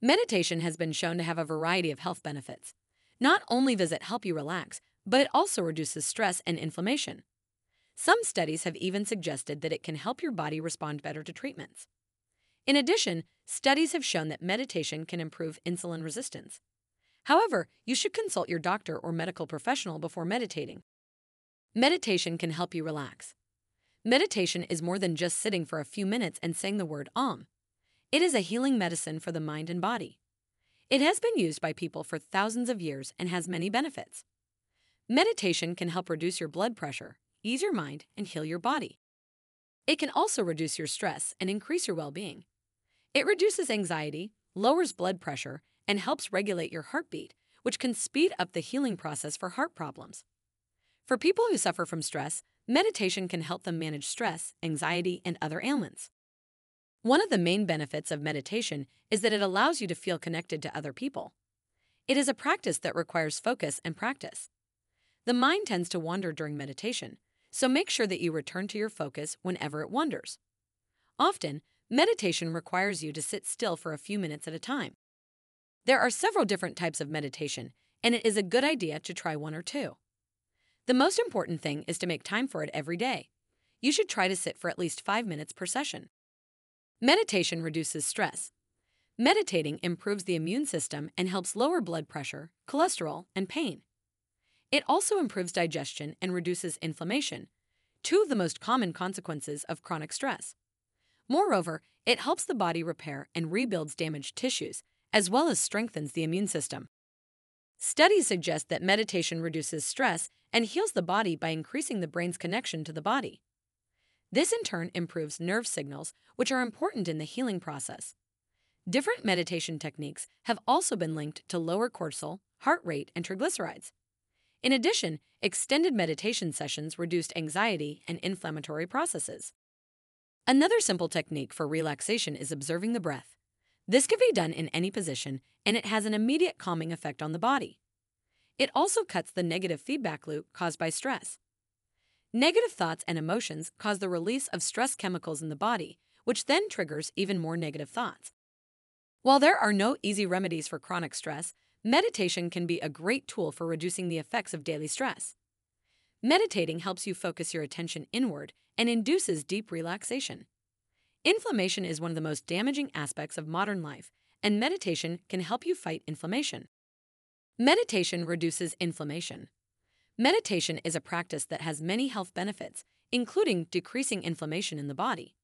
Meditation has been shown to have a variety of health benefits. Not only does it help you relax, but it also reduces stress and inflammation. Some studies have even suggested that it can help your body respond better to treatments. In addition, studies have shown that meditation can improve insulin resistance. However, you should consult your doctor or medical professional before meditating. Meditation can help you relax. Meditation is more than just sitting for a few minutes and saying the word Om. It is a healing medicine for the mind and body. It has been used by people for thousands of years and has many benefits. Meditation can help reduce your blood pressure, ease your mind, and heal your body. It can also reduce your stress and increase your well being. It reduces anxiety, lowers blood pressure, and helps regulate your heartbeat, which can speed up the healing process for heart problems. For people who suffer from stress, meditation can help them manage stress, anxiety, and other ailments. One of the main benefits of meditation is that it allows you to feel connected to other people. It is a practice that requires focus and practice. The mind tends to wander during meditation, so make sure that you return to your focus whenever it wanders. Often, meditation requires you to sit still for a few minutes at a time. There are several different types of meditation, and it is a good idea to try one or two. The most important thing is to make time for it every day. You should try to sit for at least five minutes per session. Meditation reduces stress. Meditating improves the immune system and helps lower blood pressure, cholesterol, and pain. It also improves digestion and reduces inflammation, two of the most common consequences of chronic stress. Moreover, it helps the body repair and rebuilds damaged tissues, as well as strengthens the immune system. Studies suggest that meditation reduces stress and heals the body by increasing the brain's connection to the body. This in turn improves nerve signals, which are important in the healing process. Different meditation techniques have also been linked to lower cortisol, heart rate, and triglycerides. In addition, extended meditation sessions reduced anxiety and inflammatory processes. Another simple technique for relaxation is observing the breath. This can be done in any position, and it has an immediate calming effect on the body. It also cuts the negative feedback loop caused by stress. Negative thoughts and emotions cause the release of stress chemicals in the body, which then triggers even more negative thoughts. While there are no easy remedies for chronic stress, meditation can be a great tool for reducing the effects of daily stress. Meditating helps you focus your attention inward and induces deep relaxation. Inflammation is one of the most damaging aspects of modern life, and meditation can help you fight inflammation. Meditation reduces inflammation. Meditation is a practice that has many health benefits, including decreasing inflammation in the body.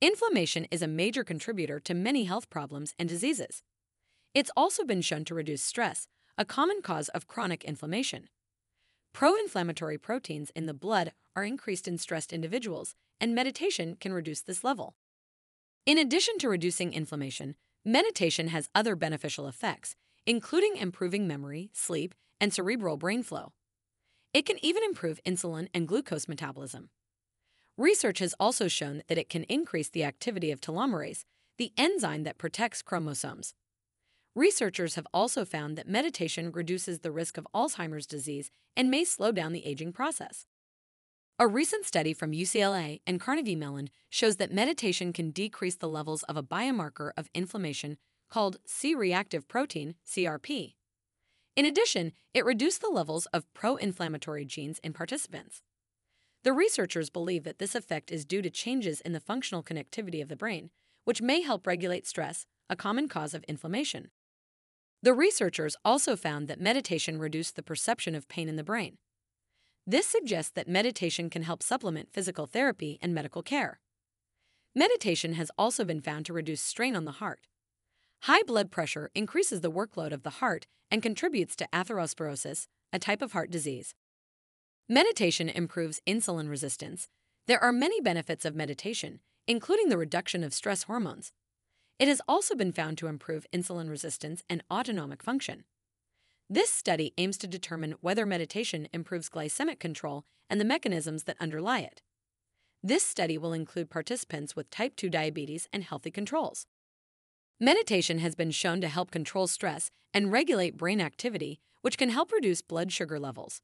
Inflammation is a major contributor to many health problems and diseases. It's also been shown to reduce stress, a common cause of chronic inflammation. Pro inflammatory proteins in the blood are increased in stressed individuals, and meditation can reduce this level. In addition to reducing inflammation, meditation has other beneficial effects, including improving memory, sleep, and cerebral brain flow. It can even improve insulin and glucose metabolism. Research has also shown that it can increase the activity of telomerase, the enzyme that protects chromosomes. Researchers have also found that meditation reduces the risk of Alzheimer's disease and may slow down the aging process. A recent study from UCLA and Carnegie Mellon shows that meditation can decrease the levels of a biomarker of inflammation called C reactive protein, CRP. In addition, it reduced the levels of pro inflammatory genes in participants. The researchers believe that this effect is due to changes in the functional connectivity of the brain, which may help regulate stress, a common cause of inflammation. The researchers also found that meditation reduced the perception of pain in the brain. This suggests that meditation can help supplement physical therapy and medical care. Meditation has also been found to reduce strain on the heart. High blood pressure increases the workload of the heart and contributes to atherosclerosis, a type of heart disease. Meditation improves insulin resistance. There are many benefits of meditation, including the reduction of stress hormones. It has also been found to improve insulin resistance and autonomic function. This study aims to determine whether meditation improves glycemic control and the mechanisms that underlie it. This study will include participants with type 2 diabetes and healthy controls. Meditation has been shown to help control stress and regulate brain activity, which can help reduce blood sugar levels.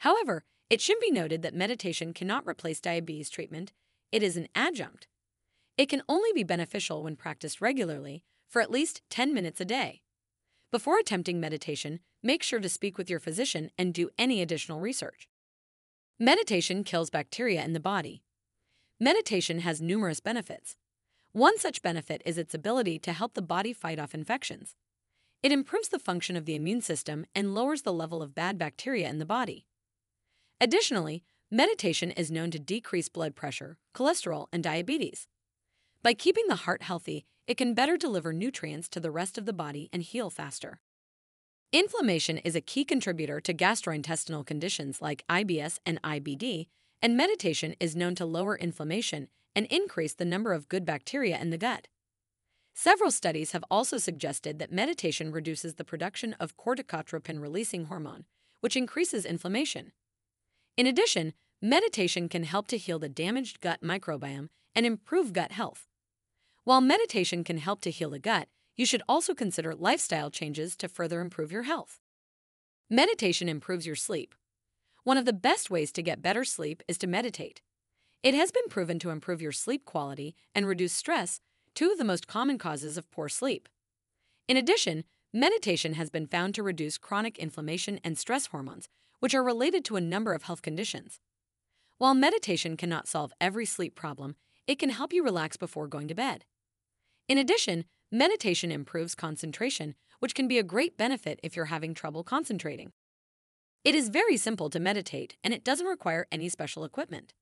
However, it should be noted that meditation cannot replace diabetes treatment, it is an adjunct. It can only be beneficial when practiced regularly for at least 10 minutes a day. Before attempting meditation, make sure to speak with your physician and do any additional research. Meditation kills bacteria in the body. Meditation has numerous benefits. One such benefit is its ability to help the body fight off infections. It improves the function of the immune system and lowers the level of bad bacteria in the body. Additionally, meditation is known to decrease blood pressure, cholesterol, and diabetes. By keeping the heart healthy, it can better deliver nutrients to the rest of the body and heal faster. Inflammation is a key contributor to gastrointestinal conditions like IBS and IBD, and meditation is known to lower inflammation and increase the number of good bacteria in the gut. Several studies have also suggested that meditation reduces the production of corticotropin releasing hormone, which increases inflammation. In addition, meditation can help to heal the damaged gut microbiome and improve gut health. While meditation can help to heal the gut, you should also consider lifestyle changes to further improve your health. Meditation improves your sleep. One of the best ways to get better sleep is to meditate. It has been proven to improve your sleep quality and reduce stress, two of the most common causes of poor sleep. In addition, meditation has been found to reduce chronic inflammation and stress hormones, which are related to a number of health conditions. While meditation cannot solve every sleep problem, it can help you relax before going to bed. In addition, meditation improves concentration, which can be a great benefit if you're having trouble concentrating. It is very simple to meditate, and it doesn't require any special equipment.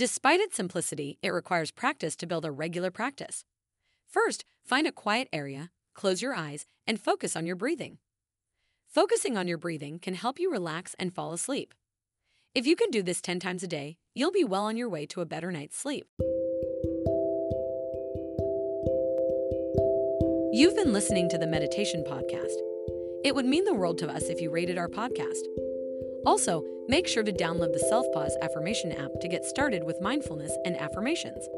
Despite its simplicity, it requires practice to build a regular practice. First, find a quiet area, close your eyes, and focus on your breathing. Focusing on your breathing can help you relax and fall asleep. If you can do this 10 times a day, you'll be well on your way to a better night's sleep. You've been listening to the Meditation Podcast. It would mean the world to us if you rated our podcast. Also, make sure to download the Selfpause Affirmation app to get started with mindfulness and affirmations.